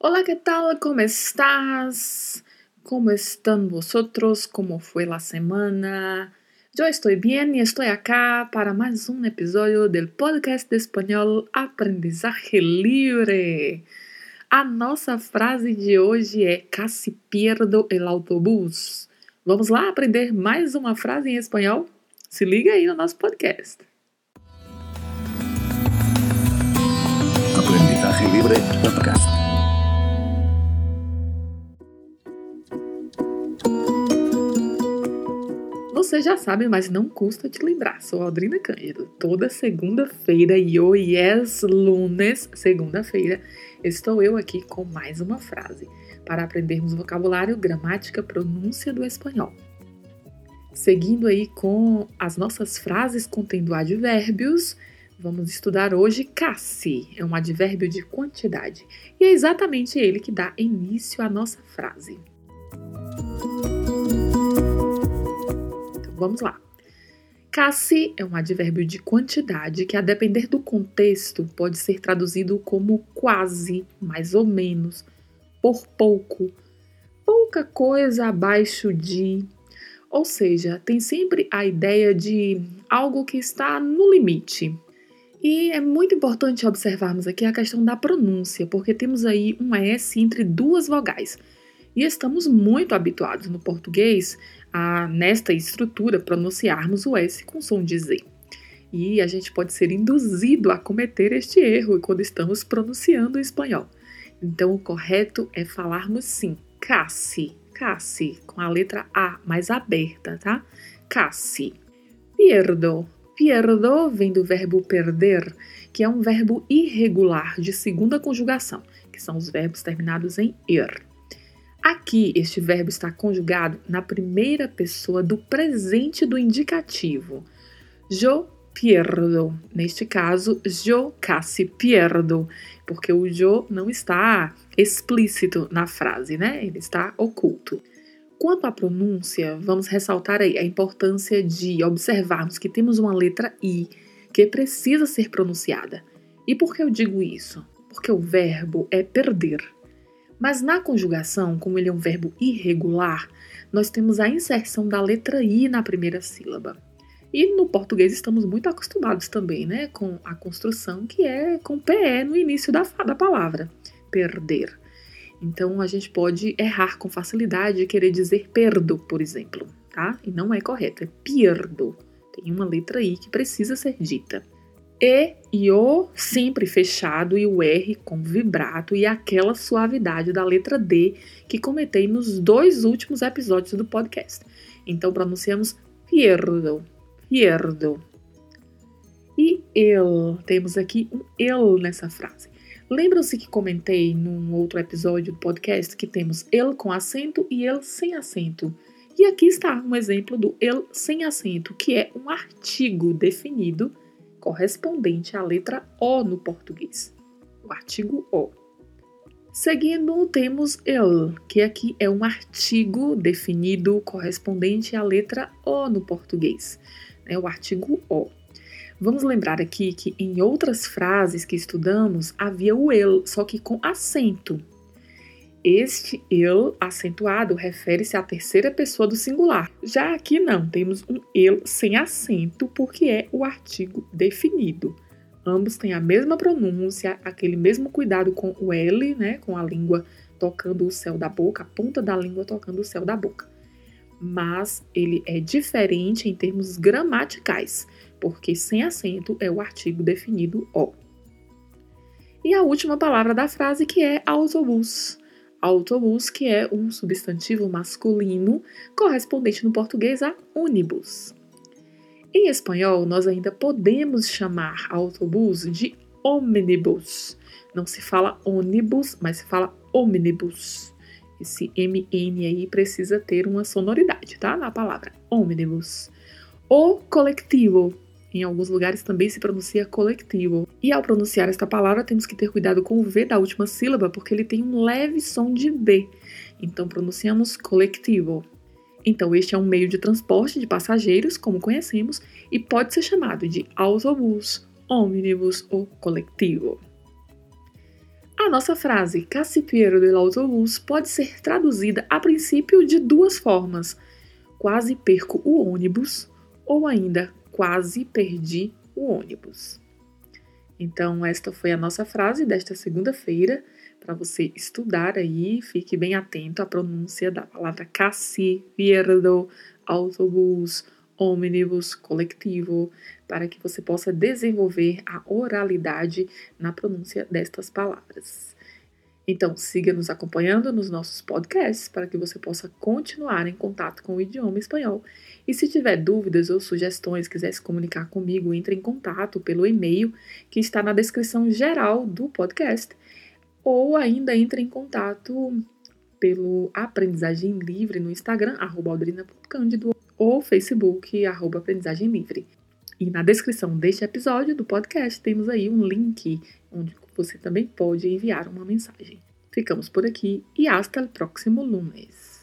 Hola, ¿qué tal? ¿Cómo estás? ¿Cómo están vosotros? ¿Cómo fue la semana? Yo estoy bien y estoy acá para más un episodio del podcast de espanhol Aprendizaje Livre. A nossa frase de hoje é casi pierdo el autobús. Vamos lá aprender mais uma frase em espanhol? Se liga aí no nosso podcast. Aprendizaje Libre Podcast. Você já sabe, mas não custa te lembrar. Sou Aldrina Cândido. Toda segunda-feira, e hoje yes, lunes, segunda-feira, estou eu aqui com mais uma frase para aprendermos vocabulário, gramática, pronúncia do espanhol. Seguindo aí com as nossas frases contendo advérbios, vamos estudar hoje casi, é um advérbio de quantidade, e é exatamente ele que dá início à nossa frase. Vamos lá. Casi é um advérbio de quantidade que, a depender do contexto, pode ser traduzido como quase, mais ou menos, por pouco, pouca coisa abaixo de. Ou seja, tem sempre a ideia de algo que está no limite. E é muito importante observarmos aqui a questão da pronúncia, porque temos aí um S entre duas vogais. E estamos muito habituados no português a, nesta estrutura, pronunciarmos o S com som de Z. E a gente pode ser induzido a cometer este erro quando estamos pronunciando o espanhol. Então, o correto é falarmos sim, casi, casi, com a letra A mais aberta, tá? Casi. Pierdo. Pierdo vem do verbo perder, que é um verbo irregular de segunda conjugação, que são os verbos terminados em er. Aqui, este verbo está conjugado na primeira pessoa do presente do indicativo. Yo pierdo. Neste caso, yo casi pierdo, porque o yo não está explícito na frase, né? Ele está oculto. Quanto à pronúncia, vamos ressaltar aí a importância de observarmos que temos uma letra i que precisa ser pronunciada. E por que eu digo isso? Porque o verbo é perder. Mas na conjugação, como ele é um verbo irregular, nós temos a inserção da letra i na primeira sílaba. E no português estamos muito acostumados também, né, com a construção que é com PE no início da, da palavra, perder. Então a gente pode errar com facilidade e querer dizer perdo, por exemplo, tá? E não é correto, é pierdo. Tem uma letra i que precisa ser dita. E e O sempre fechado e o R com vibrato e aquela suavidade da letra D que comentei nos dois últimos episódios do podcast. Então pronunciamos pierdo, pierdo. E el, temos aqui um el nessa frase. Lembram-se que comentei num outro episódio do podcast que temos el com acento e el sem acento. E aqui está um exemplo do el sem acento, que é um artigo definido correspondente à letra O no português, o artigo O. Seguindo, temos el, que aqui é um artigo definido correspondente à letra O no português, é o artigo O. Vamos lembrar aqui que em outras frases que estudamos havia o el, só que com acento, este el acentuado refere-se à terceira pessoa do singular. Já aqui não, temos um el sem acento, porque é o artigo definido. Ambos têm a mesma pronúncia, aquele mesmo cuidado com o L, né, com a língua tocando o céu da boca, a ponta da língua tocando o céu da boca. Mas ele é diferente em termos gramaticais, porque sem acento é o artigo definido o. E a última palavra da frase que é autobus autobus, que é um substantivo masculino correspondente no português a ônibus. Em espanhol, nós ainda podemos chamar autobus de ônibus. Não se fala ônibus, mas se fala ônibus. Esse MN aí precisa ter uma sonoridade, tá? Na palavra ônibus. O coletivo, em alguns lugares também se pronuncia coletivo. E ao pronunciar esta palavra, temos que ter cuidado com o V da última sílaba, porque ele tem um leve som de B. Então pronunciamos coletivo. Então, este é um meio de transporte de passageiros, como conhecemos, e pode ser chamado de autobus, ônibus ou coletivo. A nossa frase casi pierdo el autobús pode ser traduzida a princípio de duas formas: quase perco o ônibus ou ainda quase perdi o ônibus. Então, esta foi a nossa frase desta segunda-feira para você estudar aí. Fique bem atento à pronúncia da palavra casi pierdo autobus, ônibus, coletivo, para que você possa desenvolver a oralidade na pronúncia destas palavras. Então, siga nos acompanhando nos nossos podcasts para que você possa continuar em contato com o idioma espanhol. E se tiver dúvidas ou sugestões, quiser se comunicar comigo, entre em contato pelo e-mail que está na descrição geral do podcast, ou ainda entre em contato pelo Aprendizagem Livre no Instagram, aldrina.cândido, ou Facebook, arroba Aprendizagem Livre. E na descrição deste episódio do podcast temos aí um link onde você também pode enviar uma mensagem. Ficamos por aqui e hasta o próximo lunes.